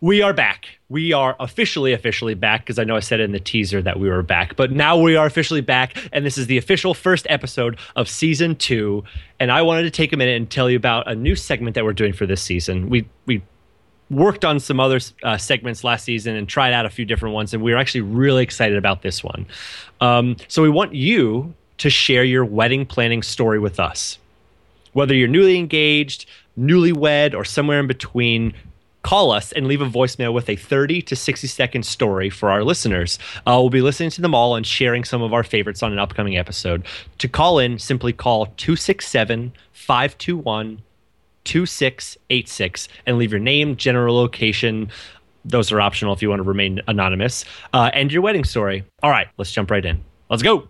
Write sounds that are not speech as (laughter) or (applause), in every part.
We are back. We are officially, officially back because I know I said in the teaser that we were back, but now we are officially back, and this is the official first episode of season two. And I wanted to take a minute and tell you about a new segment that we're doing for this season. We we worked on some other uh, segments last season and tried out a few different ones, and we are actually really excited about this one. Um, so we want you to share your wedding planning story with us. Whether you're newly engaged, newlywed, or somewhere in between, call us and leave a voicemail with a 30 to 60 second story for our listeners. Uh, we'll be listening to them all and sharing some of our favorites on an upcoming episode. To call in, simply call 267 521 2686 and leave your name, general location. Those are optional if you want to remain anonymous, uh, and your wedding story. All right, let's jump right in. Let's go.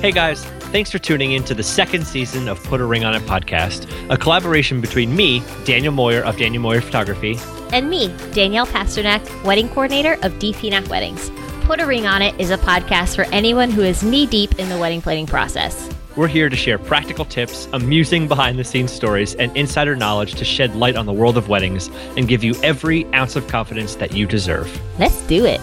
Hey guys, thanks for tuning in to the second season of Put a Ring on It podcast, a collaboration between me, Daniel Moyer of Daniel Moyer Photography, and me, Danielle Pasternak, wedding coordinator of DPNAC Weddings. Put a Ring on It is a podcast for anyone who is knee deep in the wedding planning process. We're here to share practical tips, amusing behind the scenes stories, and insider knowledge to shed light on the world of weddings and give you every ounce of confidence that you deserve. Let's do it.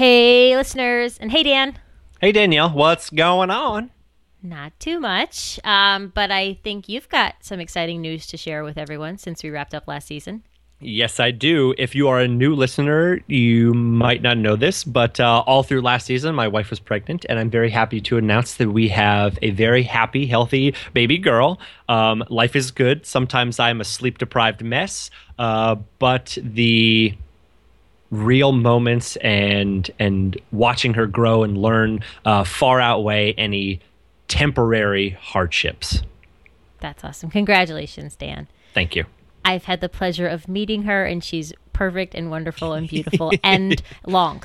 Hey, listeners, and hey, Dan. Hey, Danielle, what's going on? Not too much, um, but I think you've got some exciting news to share with everyone since we wrapped up last season. Yes, I do. If you are a new listener, you might not know this, but uh, all through last season, my wife was pregnant, and I'm very happy to announce that we have a very happy, healthy baby girl. Um, life is good. Sometimes I'm a sleep deprived mess, uh, but the real moments and and watching her grow and learn uh, far outweigh any temporary hardships. That's awesome. Congratulations, Dan. Thank you. I've had the pleasure of meeting her, and she's perfect and wonderful and beautiful (laughs) and long.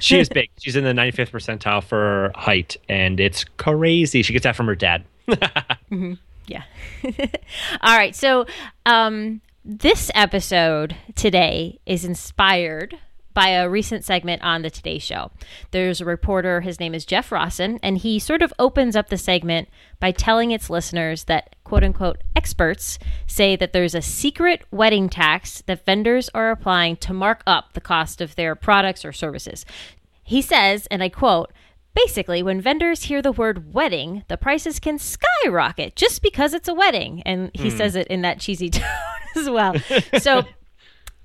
she is (laughs) big. She's in the 95th percentile for height, and it's crazy. She gets that from her dad. (laughs) mm-hmm. Yeah. All right. So, um, this episode today is inspired by a recent segment on the Today Show. There's a reporter, his name is Jeff Rossen, and he sort of opens up the segment by telling its listeners that quote unquote experts say that there's a secret wedding tax that vendors are applying to mark up the cost of their products or services. He says, and I quote, Basically, when vendors hear the word wedding, the prices can skyrocket just because it's a wedding. And he mm. says it in that cheesy (laughs) tone (laughs) as well. So,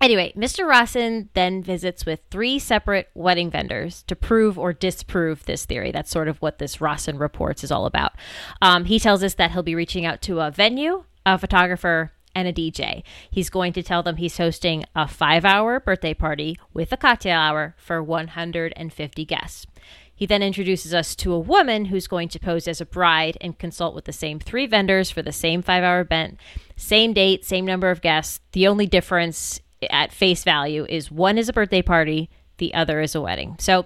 anyway, Mr. Rossen then visits with three separate wedding vendors to prove or disprove this theory. That's sort of what this Rossen reports is all about. Um, he tells us that he'll be reaching out to a venue, a photographer, and a DJ. He's going to tell them he's hosting a five hour birthday party with a cocktail hour for 150 guests. He then introduces us to a woman who's going to pose as a bride and consult with the same three vendors for the same five hour event, same date, same number of guests. The only difference at face value is one is a birthday party, the other is a wedding. So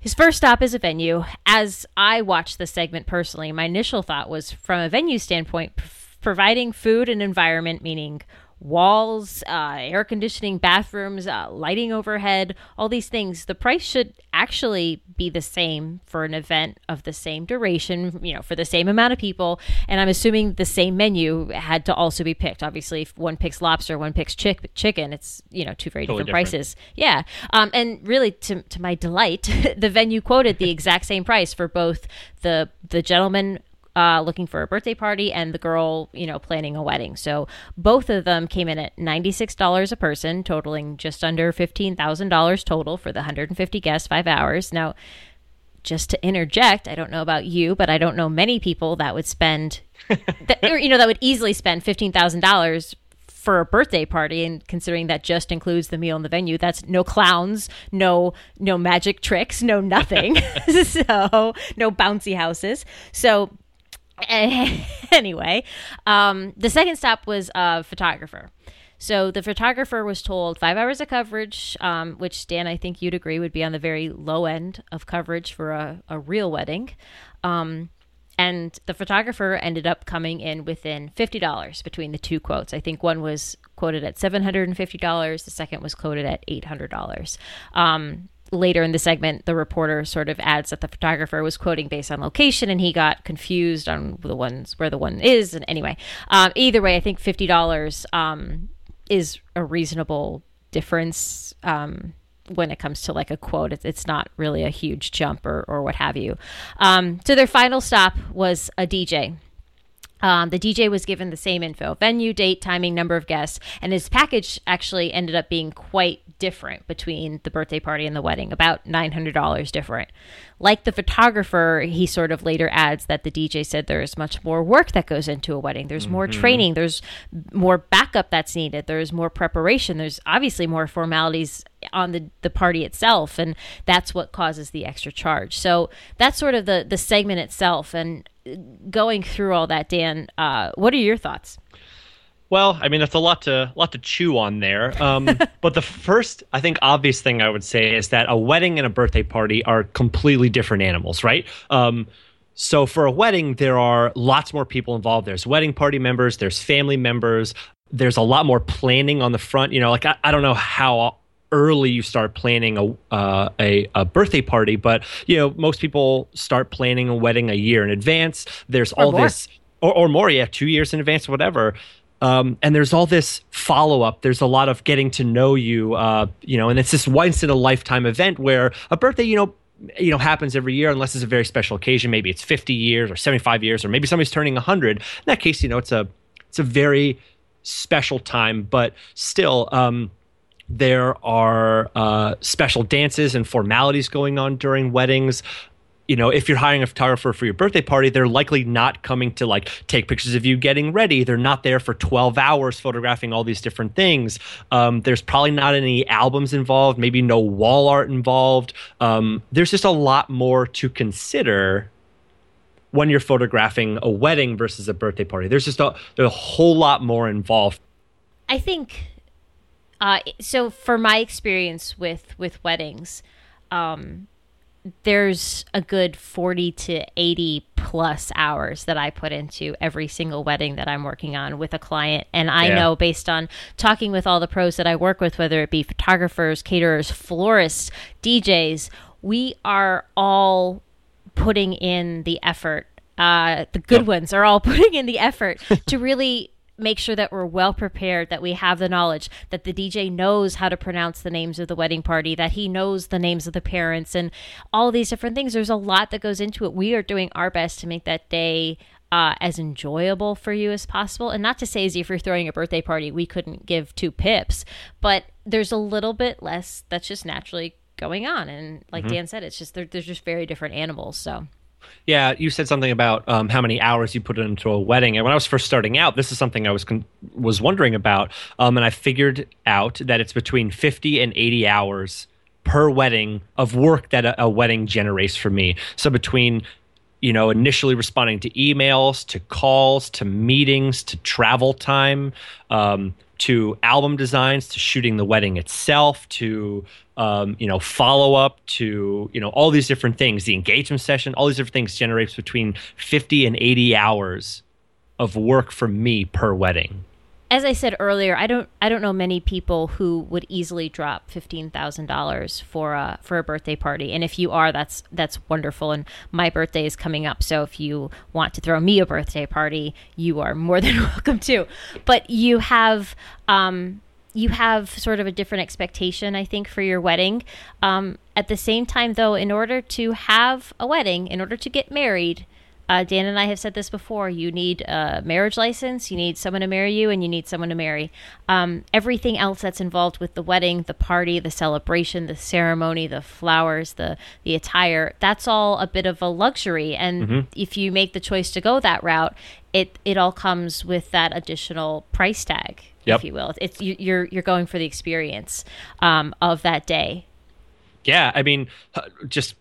his first stop is a venue. As I watched the segment personally, my initial thought was from a venue standpoint, providing food and environment, meaning walls, uh, air conditioning, bathrooms, uh, lighting overhead, all these things. The price should actually be the same for an event of the same duration, you know, for the same amount of people. And I'm assuming the same menu had to also be picked. Obviously, if one picks lobster, one picks chick- chicken, it's, you know, two very totally different, different, prices. Yeah. Um, and really, to, to my delight, (laughs) the venue quoted the exact same price for both the the gentleman uh, looking for a birthday party and the girl, you know, planning a wedding. So both of them came in at $96 a person, totaling just under $15,000 total for the 150 guests, five hours. Now, just to interject, I don't know about you, but I don't know many people that would spend, (laughs) that, or, you know, that would easily spend $15,000 for a birthday party and considering that just includes the meal and the venue that's no clowns no no magic tricks no nothing (laughs) (laughs) so no bouncy houses so (laughs) anyway, um, the second stop was a photographer. So the photographer was told five hours of coverage, um, which Dan, I think you'd agree would be on the very low end of coverage for a, a real wedding. Um, and the photographer ended up coming in within $50 between the two quotes. I think one was quoted at $750, the second was quoted at $800. Um, later in the segment, the reporter sort of adds that the photographer was quoting based on location and he got confused on the ones where the one is. And anyway, um, either way, I think $50 um, is a reasonable difference. Um, when it comes to like a quote, it's, it's not really a huge jump or, or what have you. Um, so their final stop was a DJ. Um, the DJ was given the same info venue, date, timing, number of guests, and his package actually ended up being quite different between the birthday party and the wedding, about $900 different. Like the photographer, he sort of later adds that the DJ said there's much more work that goes into a wedding. There's more mm-hmm. training, there's more backup that's needed, there's more preparation, there's obviously more formalities on the, the party itself, and that's what causes the extra charge. So that's sort of the, the segment itself. And going through all that, Dan, uh, what are your thoughts? Well, I mean, that's a lot to lot to chew on there. Um, (laughs) but the first, I think, obvious thing I would say is that a wedding and a birthday party are completely different animals, right? Um, so for a wedding, there are lots more people involved. There's wedding party members, there's family members. There's a lot more planning on the front. You know, like I, I don't know how early you start planning a, uh, a, a birthday party, but you know most people start planning a wedding a year in advance. There's all this or, or more, yeah, two years in advance, whatever. Um, and there's all this follow up. There's a lot of getting to know you, uh, you know, and it's this once in a lifetime event where a birthday, you know, you know happens every year unless it's a very special occasion. Maybe it's 50 years or 75 years, or maybe somebody's turning 100. In that case, you know, it's a it's a very special time, but still. Um, there are uh, special dances and formalities going on during weddings you know, if you're hiring a photographer for your birthday party, they're likely not coming to like take pictures of you getting ready. They're not there for 12 hours photographing all these different things. Um, there's probably not any albums involved, maybe no wall art involved. Um, there's just a lot more to consider when you're photographing a wedding versus a birthday party. There's just a, there's a whole lot more involved. I think uh, so. For my experience with with weddings, um, there's a good 40 to 80 plus hours that I put into every single wedding that I'm working on with a client. And I yeah. know based on talking with all the pros that I work with, whether it be photographers, caterers, florists, DJs, we are all putting in the effort. Uh, the good yep. ones are all (laughs) putting in the effort to really make sure that we're well prepared, that we have the knowledge, that the DJ knows how to pronounce the names of the wedding party, that he knows the names of the parents, and all these different things. There's a lot that goes into it. We are doing our best to make that day uh, as enjoyable for you as possible. And not to say, as if you're throwing a birthday party, we couldn't give two pips, but there's a little bit less that's just naturally going on. And like mm-hmm. Dan said, it's just they're, they're just very different animals. So yeah, you said something about um, how many hours you put into a wedding, and when I was first starting out, this is something I was con- was wondering about, um, and I figured out that it's between fifty and eighty hours per wedding of work that a, a wedding generates for me. So between you know, initially responding to emails, to calls, to meetings, to travel time, um, to album designs, to shooting the wedding itself, to um, you know, follow up to, you know, all these different things, the engagement session, all these different things generates between 50 and 80 hours of work for me per wedding. As I said earlier, I don't I don't know many people who would easily drop fifteen thousand dollars for a for a birthday party. And if you are, that's that's wonderful. And my birthday is coming up, so if you want to throw me a birthday party, you are more (laughs) than welcome to. But you have um, you have sort of a different expectation, I think, for your wedding. Um, at the same time, though, in order to have a wedding, in order to get married, uh, Dan and I have said this before. You need a marriage license, you need someone to marry you, and you need someone to marry. Um, everything else that's involved with the wedding, the party, the celebration, the ceremony, the flowers, the the attire, that's all a bit of a luxury. And mm-hmm. if you make the choice to go that route, it it all comes with that additional price tag yep. if you will. It's you, you're you're going for the experience um, of that day. Yeah, I mean, uh, just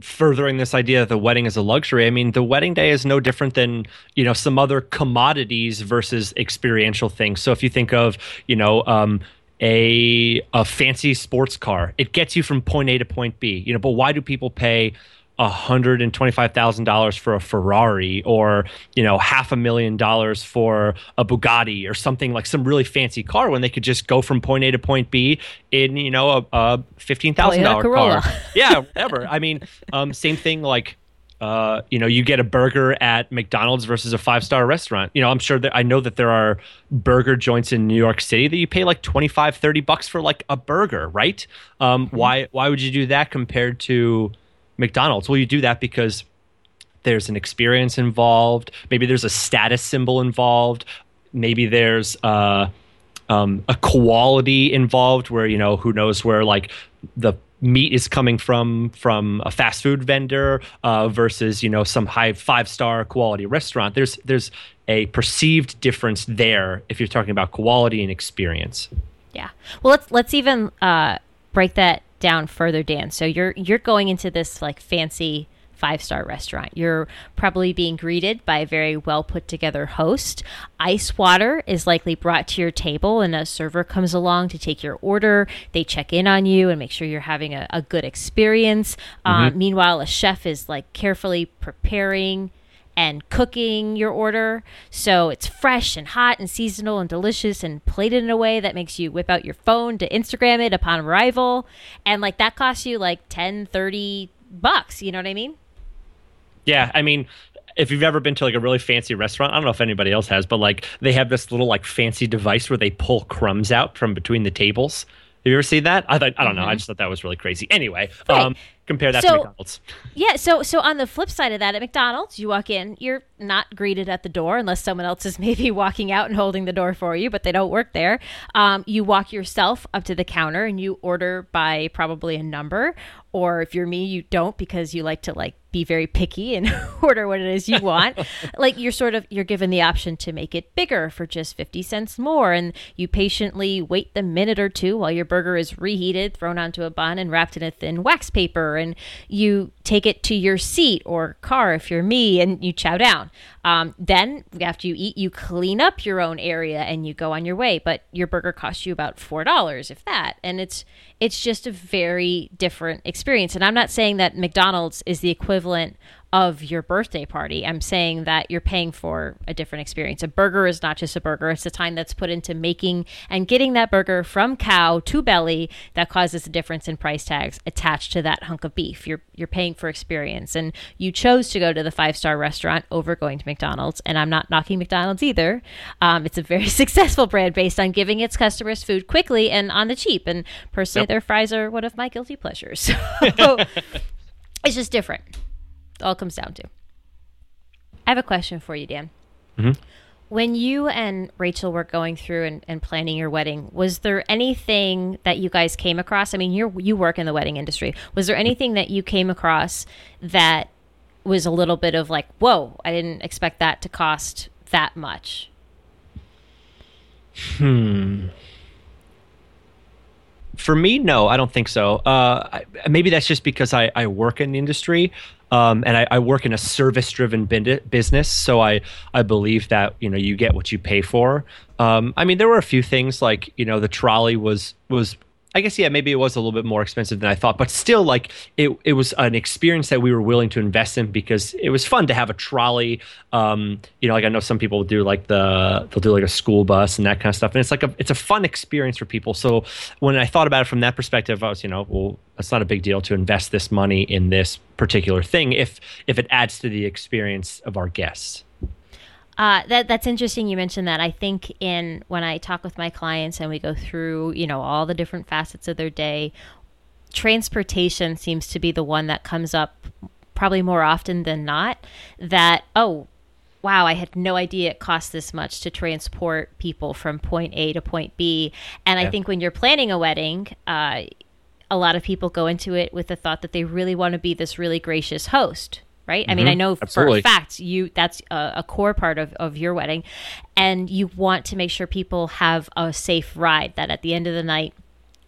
furthering this idea that the wedding is a luxury. I mean, the wedding day is no different than, you know, some other commodities versus experiential things. So if you think of, you know, um, a a fancy sports car, it gets you from point A to point B. You know, but why do people pay $125,000 for a Ferrari or, you know, half a million dollars for a Bugatti or something like some really fancy car when they could just go from point A to point B in, you know, a, a $15,000 car. (laughs) yeah, whatever. I mean, um, same thing like, uh, you know, you get a burger at McDonald's versus a five star restaurant. You know, I'm sure that I know that there are burger joints in New York City that you pay like 25, 30 bucks for like a burger, right? Um, mm-hmm. Why, why would you do that compared to, McDonald's. Well, you do that because there's an experience involved. Maybe there's a status symbol involved. Maybe there's uh, um, a quality involved where you know who knows where like the meat is coming from from a fast food vendor uh, versus you know some high five star quality restaurant. There's there's a perceived difference there if you're talking about quality and experience. Yeah. Well, let's let's even uh, break that down further, Dan. So you're you're going into this like fancy five star restaurant. You're probably being greeted by a very well put together host. Ice water is likely brought to your table, and a server comes along to take your order. They check in on you and make sure you're having a, a good experience. Mm-hmm. Uh, meanwhile, a chef is like carefully preparing and cooking your order. So it's fresh and hot and seasonal and delicious and plated in a way that makes you whip out your phone to Instagram it upon arrival. And like that costs you like 10, 30 bucks. You know what I mean? Yeah. I mean, if you've ever been to like a really fancy restaurant, I don't know if anybody else has, but like they have this little like fancy device where they pull crumbs out from between the tables. Have you ever seen that? I thought I don't know. I mm-hmm. just thought that was really crazy. Anyway, right. um, compare that so, to McDonald's. Yeah. So so on the flip side of that, at McDonald's, you walk in, you're not greeted at the door unless someone else is (laughs) maybe walking out and holding the door for you, but they don't work there. Um, you walk yourself up to the counter and you order by probably a number, or if you're me, you don't because you like to like be very picky and (laughs) order what it is you want. (laughs) like you're sort of you're given the option to make it bigger for just 50 cents more and you patiently wait the minute or two while your burger is reheated, thrown onto a bun and wrapped in a thin wax paper and you take it to your seat or car if you're me and you chow down. Um, then after you eat, you clean up your own area and you go on your way. But your burger costs you about four dollars, if that. And it's it's just a very different experience. And I'm not saying that McDonald's is the equivalent of your birthday party. I'm saying that you're paying for a different experience. A burger is not just a burger, it's the time that's put into making and getting that burger from cow to belly that causes a difference in price tags attached to that hunk of beef. You're you're paying for experience and you chose to go to the five-star restaurant over going to McDonald's and I'm not knocking McDonald's either. Um, it's a very (laughs) successful brand based on giving its customers food quickly and on the cheap and personally yep. their fries are one of my guilty pleasures. (laughs) So (laughs) it's just different all comes down to. I have a question for you, Dan. Mm-hmm. When you and Rachel were going through and, and, planning your wedding, was there anything that you guys came across? I mean, you you work in the wedding industry. Was there anything that you came across that was a little bit of like, whoa, I didn't expect that to cost that much? Hmm. For me, no, I don't think so. Uh, maybe that's just because I, I work in the industry. Um, and I, I, work in a service-driven business, so I I believe that you know you get what you pay for. Um, I mean, there were a few things like you know the trolley was was I guess yeah, maybe it was a little bit more expensive than I thought, but still, like it, it was an experience that we were willing to invest in because it was fun to have a trolley. Um, you know, like I know some people do like the they'll do like a school bus and that kind of stuff, and it's like a it's a fun experience for people. So when I thought about it from that perspective, I was you know, well, it's not a big deal to invest this money in this particular thing if if it adds to the experience of our guests. Uh, that that's interesting. You mentioned that. I think in when I talk with my clients and we go through, you know, all the different facets of their day, transportation seems to be the one that comes up probably more often than not. That oh, wow, I had no idea it cost this much to transport people from point A to point B. And yeah. I think when you're planning a wedding, uh, a lot of people go into it with the thought that they really want to be this really gracious host right? Mm-hmm. I mean, I mm-hmm. know Absolutely. for a fact you that's a, a, core part of, of your wedding, and you want to make sure people have a safe ride. That at the end of the night,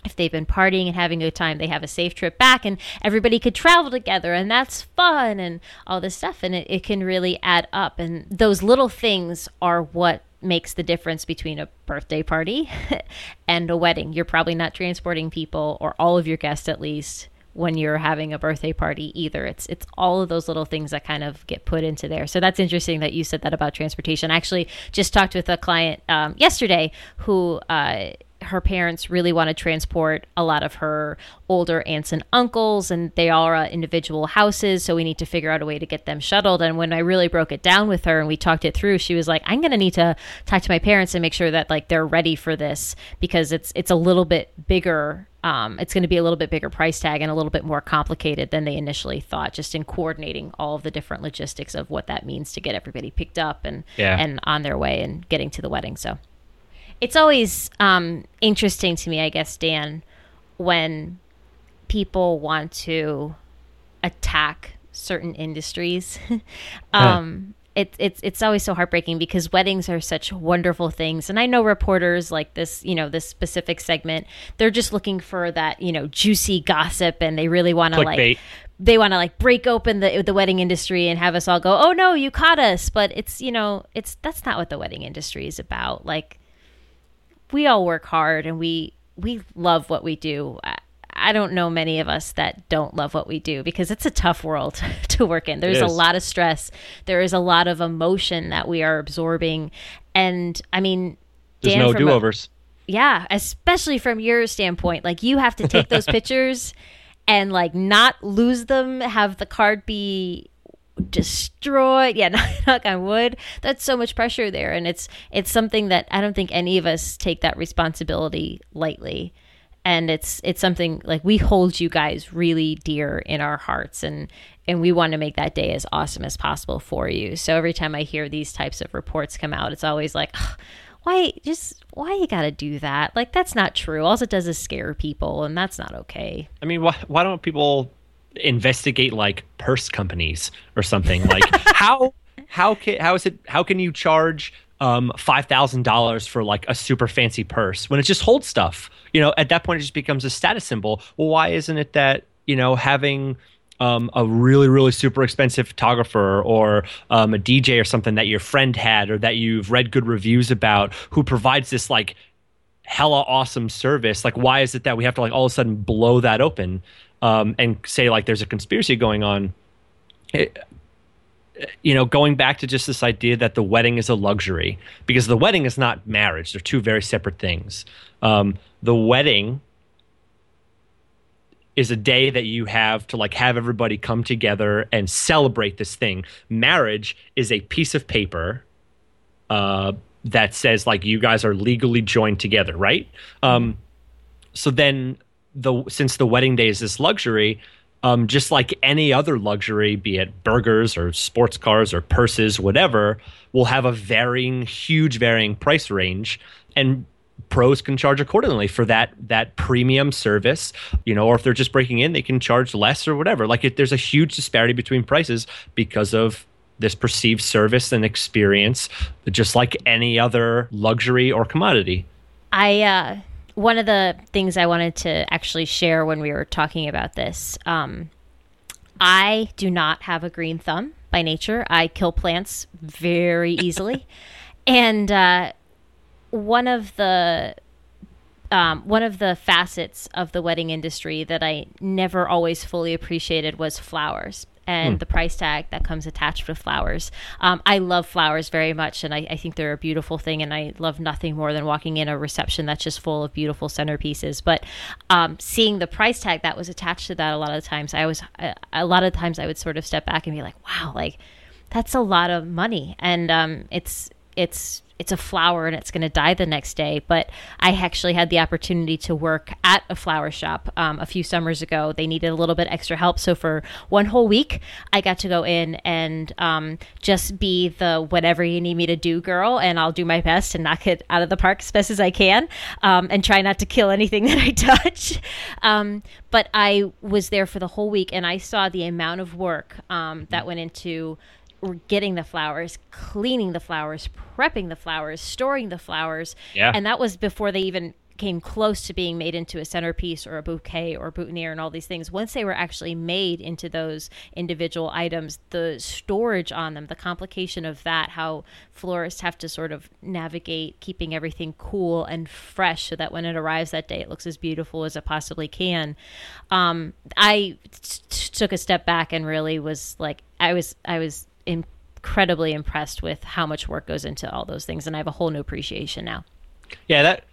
if they've been partying and having a good time, they have a safe trip back and everybody could travel together and that's fun and all this stuff. And it, it can really add up. And those little things are what makes the difference between a birthday party (laughs) and a wedding. You're probably not transporting people or all of your guests at least when you're having a birthday party either. It's it's all of those little things that kind of get put into there. So that's interesting that you said that about transportation. I actually just talked with a client um, yesterday who uh, her parents really want to transport a lot of her older aunts and uncles, and they all are individual houses. So we need to figure out a way to get them shuttled. And when I really broke it down with her and we talked it through, she was like, "I'm going to need to talk to my parents and make sure that like they're ready for this because it's it's a little bit bigger." Um, it's going to be a little bit bigger price tag and a little bit more complicated than they initially thought, just in coordinating all of the different logistics of what that means to get everybody picked up and Yeah. and on their way and getting to the wedding. So it's always um, interesting to me, I guess, Dan, when people want to attack certain industries. (laughs) um, it, it's it's always so heartbreaking because weddings are such wonderful things, and I know reporters like this, you know, this specific segment, they're just looking for that, you know, juicy gossip, and they really want to like Clickbait. they want to like break open the the wedding industry and have us all go, "Oh no, you caught us." But it's, you know, it's that's not what the wedding industry is about. Like we all work hard and we we love what we do. I, don't know many of us that don't love what we do because it's a tough world (laughs) to work in. There's a lot of stress. There is a lot of emotion that we are absorbing. And I mean, There's no do overs. yeah, especially from your standpoint. Like you have to take those (laughs) pictures and like not lose them, have the card be destroyed. (laughs) Yeah, knock on wood. That's so much pressure there and it's it's something that I don't think any of us take that responsibility lightly. And it's it's something like we hold you guys really dear in our hearts and and we want to make that day as awesome as possible for you. So every time I hear these types of reports come out, it's always like "Ugh, why just why you gotta do that like that's not true all it does is scare people and that's not okay I mean, why, why don't people investigate like purse companies or something? Like (laughs) how how can how is it how can you charge um five thousand dollars for like a super fancy purse when it just holds stuff? You know, at that point it just becomes a status symbol. Well, why isn't it that you know having um, a really, really super expensive photographer or um, a DJ or something that your friend had or that you've read good reviews about who provides this like hella awesome service like why is it that we have to like all of a sudden blow that open um, and say like there's a conspiracy going on you know going back to just this idea that the wedding is a luxury because the wedding is not marriage. They're two very separate things. Um, the wedding is a day that you have to like have everybody come together and celebrate this thing. Marriage is a piece of paper uh, that says like you guys are legally joined together, right? Um, so then the since the wedding day is this luxury, um, just like any other luxury, be it burgers or sports cars or purses, whatever, will have a varying, huge varying price range, and pros can charge accordingly for that that premium service you know or if they're just breaking in they can charge less or whatever. Like it, there's a huge disparity between prices because of this perceived service and experience just like any other luxury or commodity. I uh one of the things i wanted to actually share when we were talking about this um i do not have a green thumb by nature. I kill plants very (laughs) easily. And uh one of the um, one of the facets of the wedding industry that I never always fully appreciated was flowers and the price tag that comes attached with flowers. Um, I love flowers very much, and I, I think they're a beautiful thing, and I love nothing more than walking in a reception that's just full of beautiful centerpieces. But um, seeing the price tag that was attached to that, a lot of times, I was a, a lot of times I would sort of step back and be like, "Wow, like that's a lot of money," and um, it's it's it's a flower and it's going to die the next day. But I actually had the opportunity to work at a flower shop um, a few summers ago. They needed a little bit extra help. So for one whole week, I got to go in and um, just be the whatever you need me to do girl. And I'll do my best to knock it out of the park as best as I can um, and try not to kill anything (laughs) that I touch. Um, but I was there for the whole week and I saw the amount of work um, that went into getting the flowers, cleaning the flowers, prepping the flowers, storing the flowers. Yeah. And that was before they even came close to being made into a centerpiece or a bouquet or boutonniere and all these things, once they were actually made into those individual items, the storage on them, the complication of that, how florists have to sort of navigate keeping everything cool and fresh so that when it arrives that day, it looks as beautiful as it possibly can. Um, I t- took a step back and really was like, I was, I was incredibly impressed with how much work goes into all those things, and I have a whole new appreciation now. Yeah, that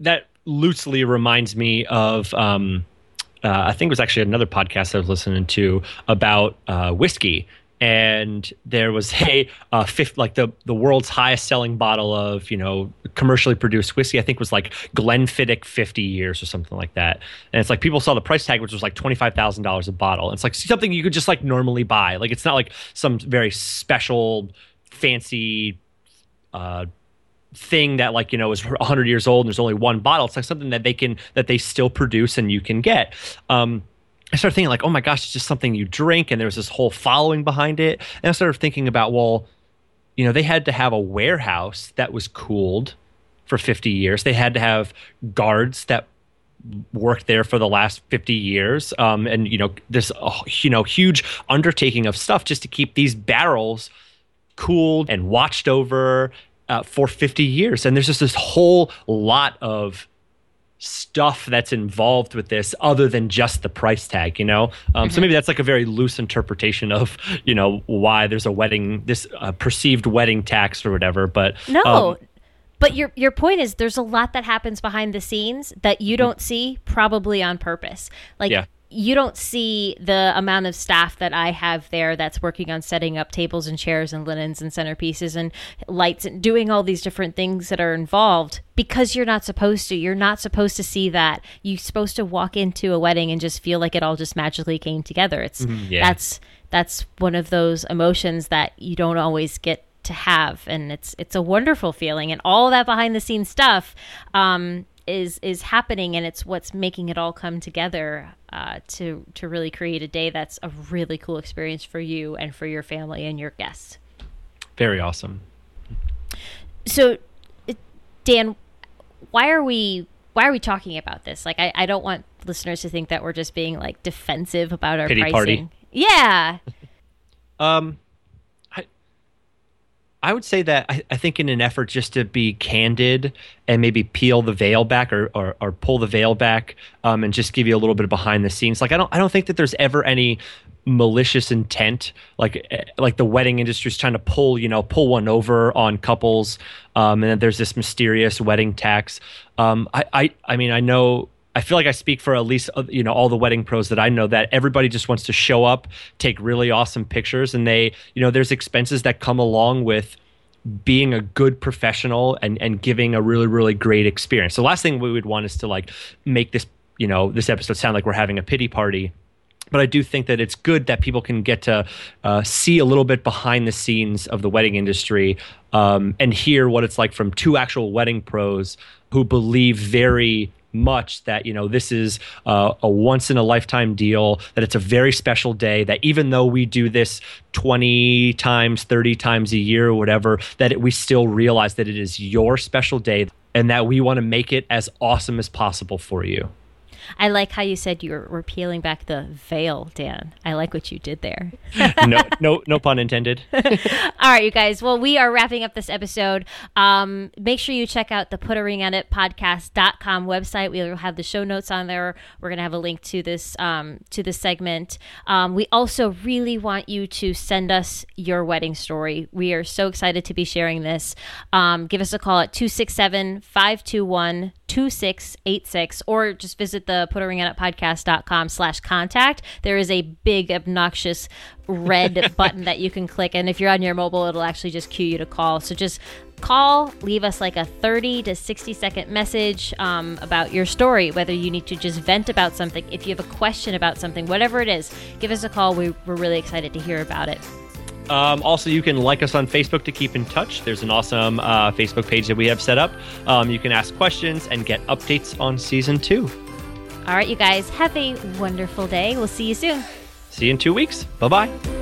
that loosely reminds me of um, uh, I think it was actually another podcast I was listening to about uh, whiskey. And there was (laughs) a uh, fifth, like the the world's highest selling bottle of you know commercially produced whiskey. I think was like Glenfiddich fifty years or something like that. And it's like people saw the price tag, which was like twenty five thousand dollars a bottle. And it's like something you could just like normally buy. Like it's not like some very special, fancy uh, thing that like you know is 100 years old and there's only one bottle it's like something that they can that they still produce and you can get um I started thinking like, oh my gosh, it's just something you drink, and there was this whole following behind it. And I started thinking about, well, you know, they had to have a warehouse that was cooled for 50 years. They had to have guards that worked there for the last 50 years, um, and you know, this uh, you know huge undertaking of stuff just to keep these barrels cooled and watched over uh, for 50 years. And there's just this whole lot of stuff that's involved with this other than just the price tag you know um, mm-hmm. so maybe that's like a very loose interpretation of you know why there's a wedding this uh, perceived wedding tax or whatever but no um, but your your point is there's a lot that happens behind the scenes that you don't mm-hmm. see probably on purpose like yeah you don't see the amount of staff that I have there that's working on setting up tables and chairs and linens and centerpieces and lights and doing all these different things that are involved because you're not supposed to. You're not supposed to see that. You're supposed to walk into a wedding and just feel like it all just magically came together. It's mm-hmm, yeah. that's that's one of those emotions that you don't always get to have and it's it's a wonderful feeling and all that behind the scenes stuff um, is is happening and it's what's making it all come together uh, to to really create a day that's a really cool experience for you and for your family and your guests. Very awesome. So, Dan, why are we why are we talking about this? Like, I, I don't want listeners to think that we're just being like defensive about our Pity pricing. Party. Yeah. (laughs) um, I would say that I, I, think in an effort just to be candid and maybe peel the veil back or, or, or pull the veil back um, and just give you a little bit of behind the scenes. Like I don't I don't think that there's ever any malicious intent like eh, like the wedding industry is trying to pull you know pull one over on couples um, and then there's this mysterious wedding tax. Um, I, I I mean I know I feel like I speak for at least uh, you know all the wedding pros that I know that everybody just wants to show up, take really awesome pictures, and they you know there's expenses that come along with being a good professional and and giving a really really great experience. The last thing we would want is to like make this you know this episode sound like we're having a pity party but I do think that it's good that people can get to uh, see a little bit behind the scenes of the wedding industry um, and hear what it's like from two actual wedding pros who believe very much that you know this is uh, a once in a lifetime deal that it's a very special day that even though we do this 20 times 30 times a year or whatever that it, we still realize that it is your special day and that we want to make it as awesome as possible for you I like how you said you were, were peeling back the veil, Dan. I like what you did there. (laughs) no, no, (laughs) no pun intended. (laughs) All right, you guys. Well, we are wrapping up this episode. Um, make sure you check out the Put a Ring on It podcast.com website. We'll have the show notes on there. We're gonna have a link to this um, to this segment. Um, we also really want you to send us your wedding story. We are so excited to be sharing this. Um, give us a call at 267 521 2686 or just visit the put a ring on it podcast.com slash contact. There is a big obnoxious red (laughs) button that you can click. And if you're on your mobile, it'll actually just cue you to call. So just call, leave us like a 30 to 60 second message um, about your story, whether you need to just vent about something, if you have a question about something, whatever it is, give us a call. We, we're really excited to hear about it. Um, also, you can like us on Facebook to keep in touch. There's an awesome uh, Facebook page that we have set up. Um, you can ask questions and get updates on season two. All right, you guys, have a wonderful day. We'll see you soon. See you in two weeks. Bye bye.